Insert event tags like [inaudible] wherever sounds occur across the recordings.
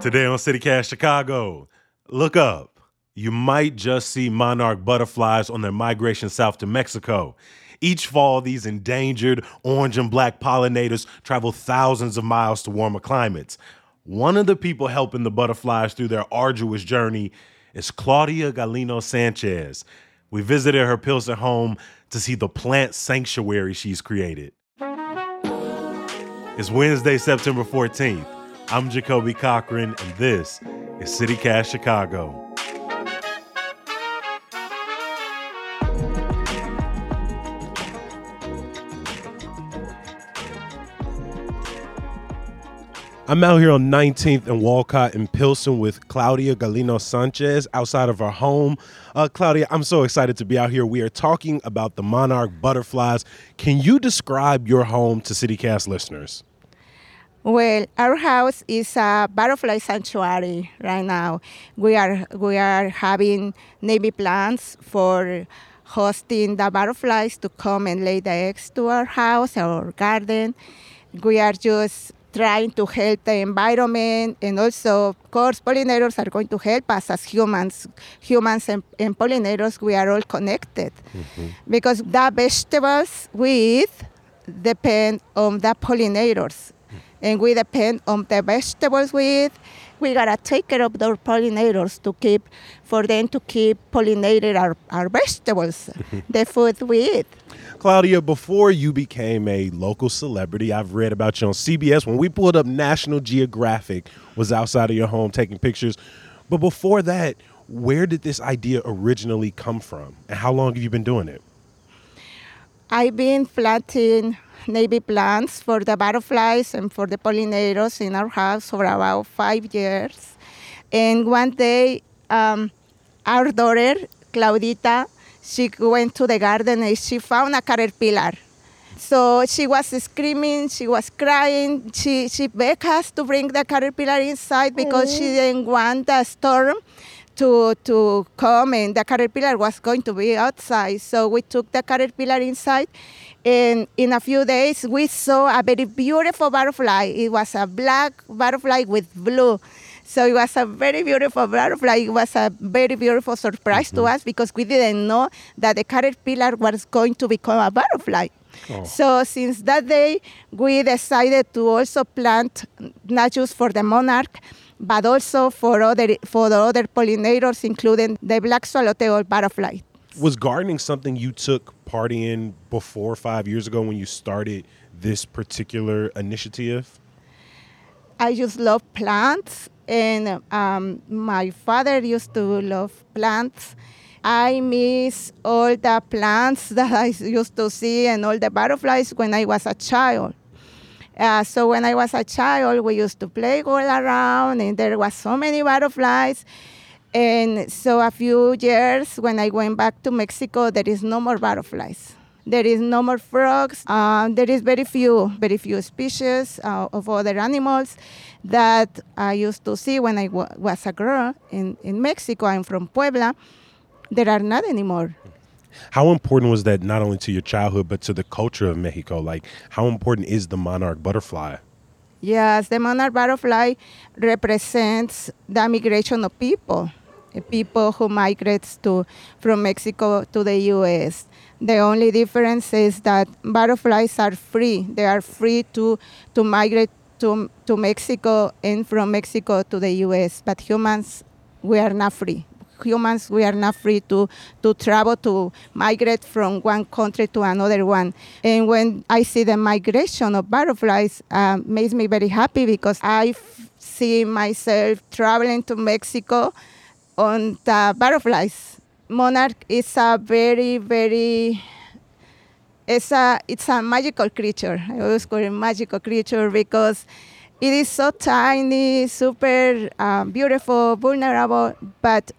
Today on CityCast Chicago, look up. You might just see monarch butterflies on their migration south to Mexico. Each fall, these endangered orange and black pollinators travel thousands of miles to warmer climates. One of the people helping the butterflies through their arduous journey is Claudia Galino Sanchez. We visited her Pilsen home to see the plant sanctuary she's created. It's Wednesday, September 14th. I'm Jacoby Cochran, and this is CityCast Chicago. I'm out here on 19th and Wolcott in Pilsen with Claudia Galino Sanchez outside of our home. Uh, Claudia, I'm so excited to be out here. We are talking about the monarch butterflies. Can you describe your home to CityCast listeners? Well, our house is a butterfly sanctuary right now. We are we are having navy plants for hosting the butterflies to come and lay the eggs to our house, our garden. We are just trying to help the environment and also of course pollinators are going to help us as humans humans and, and pollinators we are all connected mm-hmm. because the vegetables we eat depend on the pollinators and we depend on the vegetables we eat we gotta take care of those pollinators to keep for them to keep pollinating our, our vegetables [laughs] the food we eat Claudia, before you became a local celebrity, I've read about you on CBS. When we pulled up National Geographic, was outside of your home taking pictures. But before that, where did this idea originally come from, and how long have you been doing it? I've been planting navy plants for the butterflies and for the pollinators in our house for about five years. And one day, um, our daughter, Claudita, she went to the garden and she found a caterpillar. So she was screaming, she was crying. She, she begged us to bring the caterpillar inside because she didn't want the storm to, to come and the caterpillar was going to be outside. So we took the caterpillar inside and in a few days we saw a very beautiful butterfly. It was a black butterfly with blue. So it was a very beautiful butterfly. It was a very beautiful surprise mm-hmm. to us because we didn't know that the caterpillar was going to become a butterfly. Oh. So since that day, we decided to also plant not just for the monarch, but also for other for the other pollinators, including the black swallowtail butterfly. Was gardening something you took part in before five years ago when you started this particular initiative? I just love plants and um, my father used to love plants. I miss all the plants [laughs] that I used to see and all the butterflies when I was a child. Uh, so when I was a child, we used to play all around, and there was so many butterflies. And so a few years when I went back to Mexico, there is no more butterflies. There is no more frogs. Uh, there is very few, very few species uh, of other animals that I used to see when I was a girl in, in Mexico. I'm from Puebla. There are not anymore. How important was that not only to your childhood but to the culture of Mexico? Like, how important is the monarch butterfly? Yes, the monarch butterfly represents the migration of people, people who migrate to from Mexico to the U.S. The only difference is that butterflies are free. They are free to, to migrate to, to Mexico and from Mexico to the US. But humans, we are not free. Humans, we are not free to, to travel, to migrate from one country to another one. And when I see the migration of butterflies, uh, makes me very happy because I see myself traveling to Mexico on the butterflies monarch is a very, very it's a it's a magical creature. I always call it magical creature because it is so tiny, super um, beautiful, vulnerable, but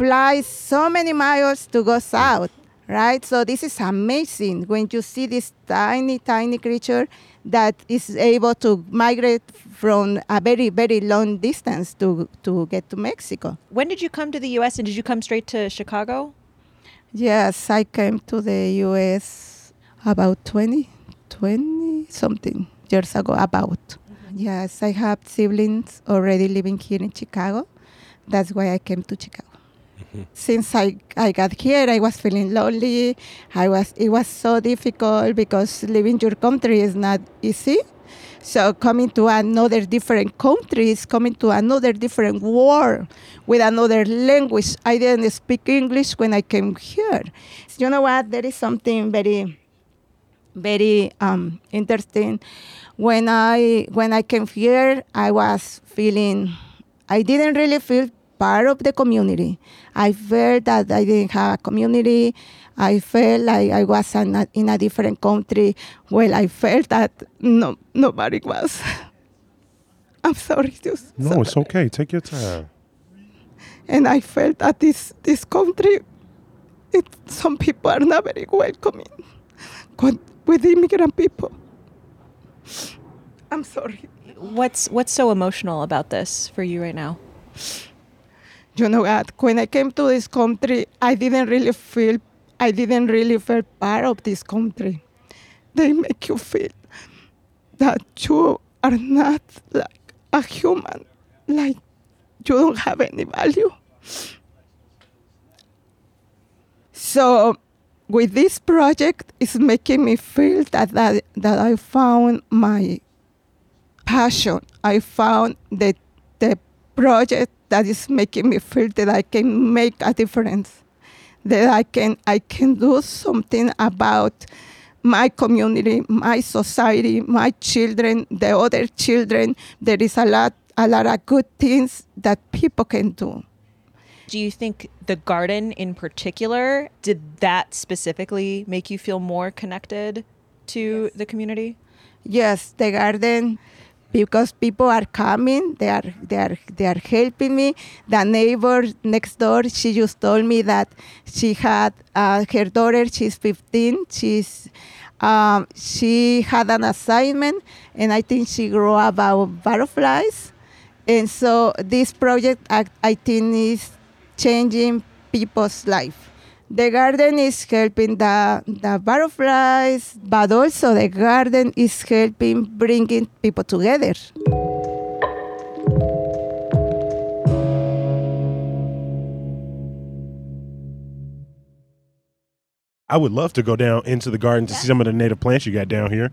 flies so many miles to go south, right? So this is amazing when you see this tiny, tiny creature that is able to migrate from a very, very long distance to, to get to Mexico. When did you come to the U.S. and did you come straight to Chicago? Yes, I came to the U.S. about 20, 20 something years ago, about. Mm-hmm. Yes, I have siblings already living here in Chicago. That's why I came to Chicago. Since I, I got here, I was feeling lonely. I was it was so difficult because living your country is not easy. So coming to another different countries, coming to another different world with another language. I didn't speak English when I came here. You know what? There is something very, very um, interesting. When I when I came here, I was feeling. I didn't really feel part of the community. I felt that I didn't have a community. I felt like I was in a, in a different country. Well, I felt that no, nobody was. [laughs] I'm sorry. Just No, it's okay. Take your time. And I felt that this, this country, it, some people are not very welcoming con- with immigrant people. I'm sorry. What's what's so emotional about this for you right now? You know what? When I came to this country, I didn't really feel, I didn't really feel part of this country. They make you feel that you are not like a human, like you don't have any value. So, with this project, it's making me feel that, that, that I found my passion. I found that the project that is making me feel that I can make a difference, that I can I can do something about my community, my society, my children, the other children. There is a lot a lot of good things that people can do. Do you think the garden in particular did that specifically make you feel more connected to the community? Yes, the garden because people are coming they are they are they are helping me. The neighbor next door she just told me that she had uh, her daughter she's 15 she's um, she had an assignment and i think she grew about butterflies. And so this project I, I think is changing people's life the garden is helping the, the butterflies, but also the garden is helping bringing people together. I would love to go down into the garden to see some of the native plants you got down here.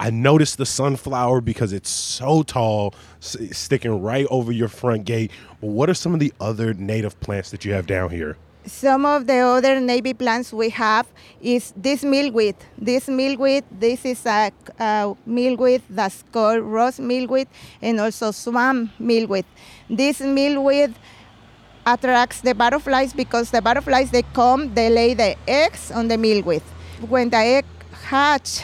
I noticed the sunflower because it's so tall, sticking right over your front gate. What are some of the other native plants that you have down here? Some of the other navy plants we have is this milkweed. This milkweed, this is a, a milkweed that's called rose milkweed and also swamp milkweed. This milkweed attracts the butterflies because the butterflies they come, they lay the eggs on the milkweed. When the egg hatch,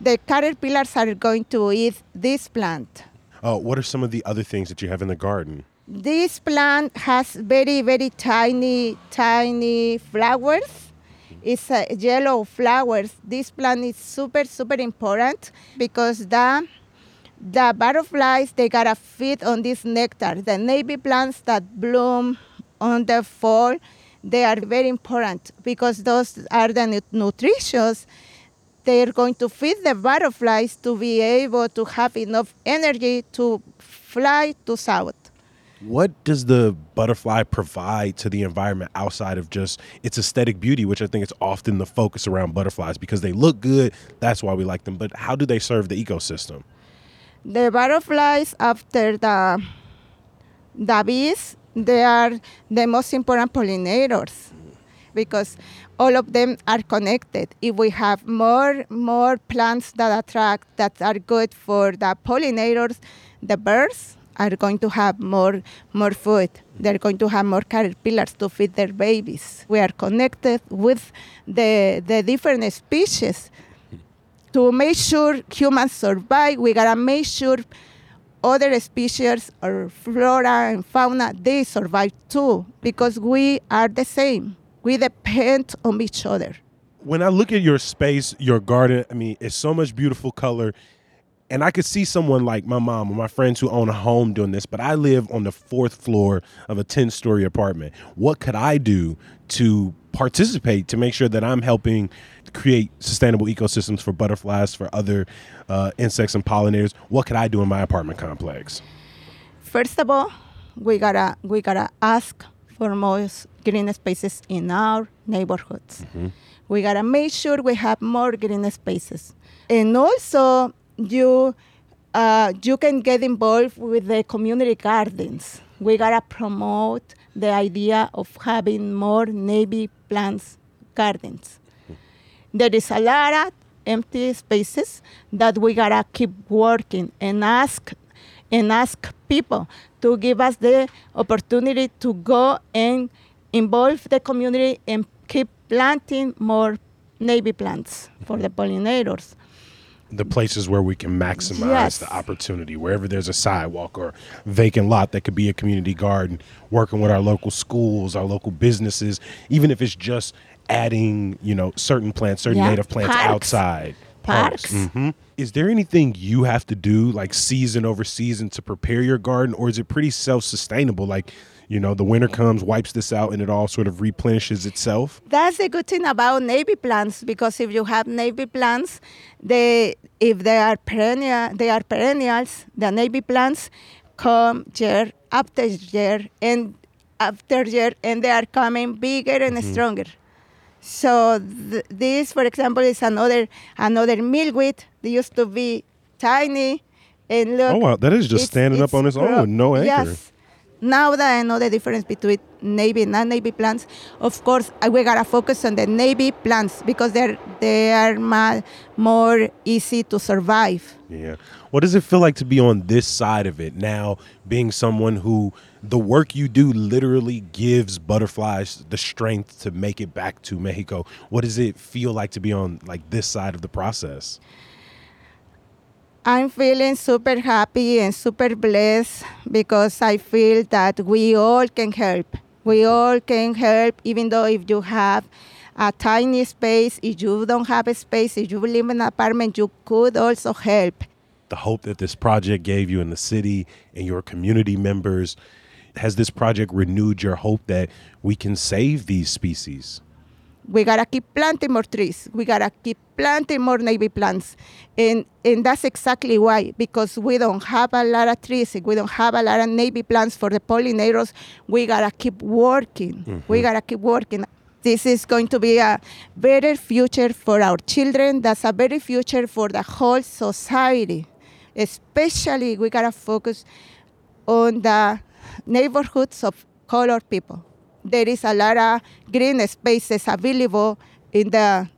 the caterpillars are going to eat this plant. Uh, what are some of the other things that you have in the garden? This plant has very, very tiny, tiny flowers. It's yellow flowers. This plant is super, super important because the the butterflies they gotta feed on this nectar. The navy plants that bloom on the fall, they are very important because those are the nu- nutritious. They are going to feed the butterflies to be able to have enough energy to fly to south. What does the butterfly provide to the environment outside of just its aesthetic beauty, which I think is often the focus around butterflies because they look good. That's why we like them. But how do they serve the ecosystem? The butterflies, after the the bees, they are the most important pollinators because all of them are connected. If we have more more plants that attract that are good for the pollinators, the birds are going to have more more food. They're going to have more caterpillars to feed their babies. We are connected with the the different species to make sure humans survive, we gotta make sure other species or flora and fauna they survive too because we are the same. We depend on each other. When I look at your space, your garden, I mean, it's so much beautiful color. And I could see someone like my mom or my friends who own a home doing this, but I live on the fourth floor of a 10 story apartment. What could I do to participate to make sure that I'm helping create sustainable ecosystems for butterflies, for other uh, insects and pollinators. What could I do in my apartment complex? First of all, we gotta we gotta ask for more green spaces in our neighborhoods. We gotta make sure we have more green spaces, and also you uh, you can get involved with the community gardens. We gotta promote the idea of having more navy plants gardens. There is a lot of empty spaces that we gotta keep working and ask and ask people to give us the opportunity to go and involve the community and keep planting more navy plants for the pollinators. The places where we can maximize Yes. the opportunity wherever there's a sidewalk or vacant lot that could be a community garden working with our local schools our local businesses even if it's just adding you know certain plants certain Yeah. native plants Parks. outside Parks. hmm is there anything you have to do like season over season to prepare your garden or is it pretty self-sustainable like you know the winter comes wipes this out and it all sort of replenishes itself That's the good thing about navy plants because if you have navy plants, they if they are perennial, they are perennials. The navy plants come year after year and after year, and they are coming bigger and mm-hmm. stronger. So th- this, for example, is another another milkweed. They used to be tiny, and look. oh wow that is just it's- standing up on its grow- own with no anchor Yes. Now that I know the difference between navy and non-navy plants, of course we gotta focus on the navy plants because they're they are ma- more easy to survive. Yeah. What does it feel like to be on this side of it now, being someone who the work you do literally gives butterflies the strength to make it back to Mexico? What does it feel like to be on like this side of the process? I'm feeling super happy and super blessed because I feel that we all can help. We all can help, even though if you have a tiny space, if you don't have a space, if you live in an apartment, you could also help. The hope that this project gave you in the city and your community members, has this project renewed your hope that we can save these species? We gotta keep planting more trees. We gotta keep planting more navy plants, and and that's exactly why because we don't have a lot of trees. We don't have a lot of navy plants for the pollinators. We gotta keep working. We mm-hmm. gotta keep working. This is going to be a better future for our children. That's a better future for the whole society. Especially, we gotta focus on the neighborhoods of colored people. There is a lot of green spaces available in the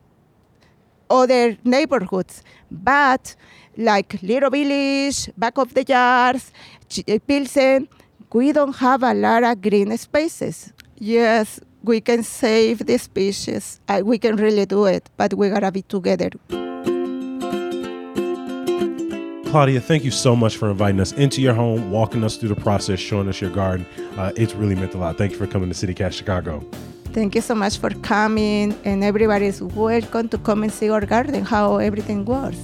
other neighborhoods, but like Little Village, back of the yards, uh, Pilsen, we don't have a lot of green spaces. Yes, we can save the species. We can really do it, but we gotta be together. Claudia, thank you so much for inviting us into your home, walking us through the process, showing us your garden. Uh, it's really meant a lot. Thank you for coming to CityCast Chicago. Thank you so much for coming, and everybody is welcome to come and see our garden, how everything works.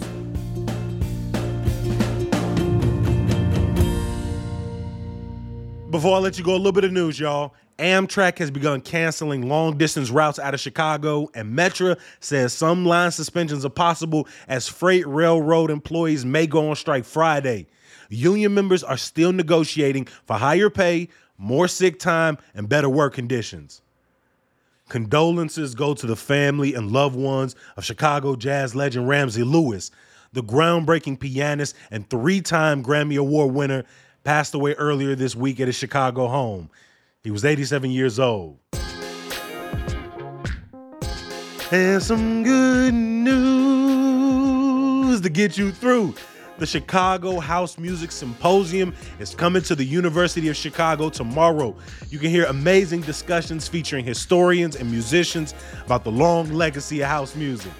Before I let you go, a little bit of news, y'all. Amtrak has begun canceling long distance routes out of Chicago, and Metra says some line suspensions are possible as freight railroad employees may go on strike Friday. Union members are still negotiating for higher pay, more sick time, and better work conditions. Condolences go to the family and loved ones of Chicago jazz legend Ramsey Lewis. The groundbreaking pianist and three time Grammy Award winner passed away earlier this week at his Chicago home. He was 87 years old. And some good news to get you through. The Chicago House Music Symposium is coming to the University of Chicago tomorrow. You can hear amazing discussions featuring historians and musicians about the long legacy of house music.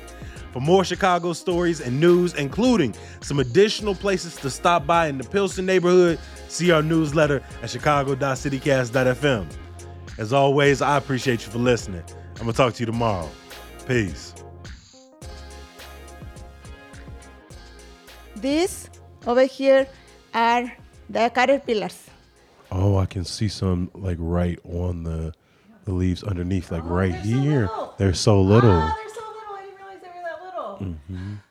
For more Chicago stories and news, including some additional places to stop by in the Pilsen neighborhood, see our newsletter at chicago.citycast.fm. As always, I appreciate you for listening. I'm going to talk to you tomorrow. Peace. These over here are the caterpillars. Oh, I can see some like right on the the leaves underneath, like right oh, here. They're so little. Oh, they're so little. I didn't realize know.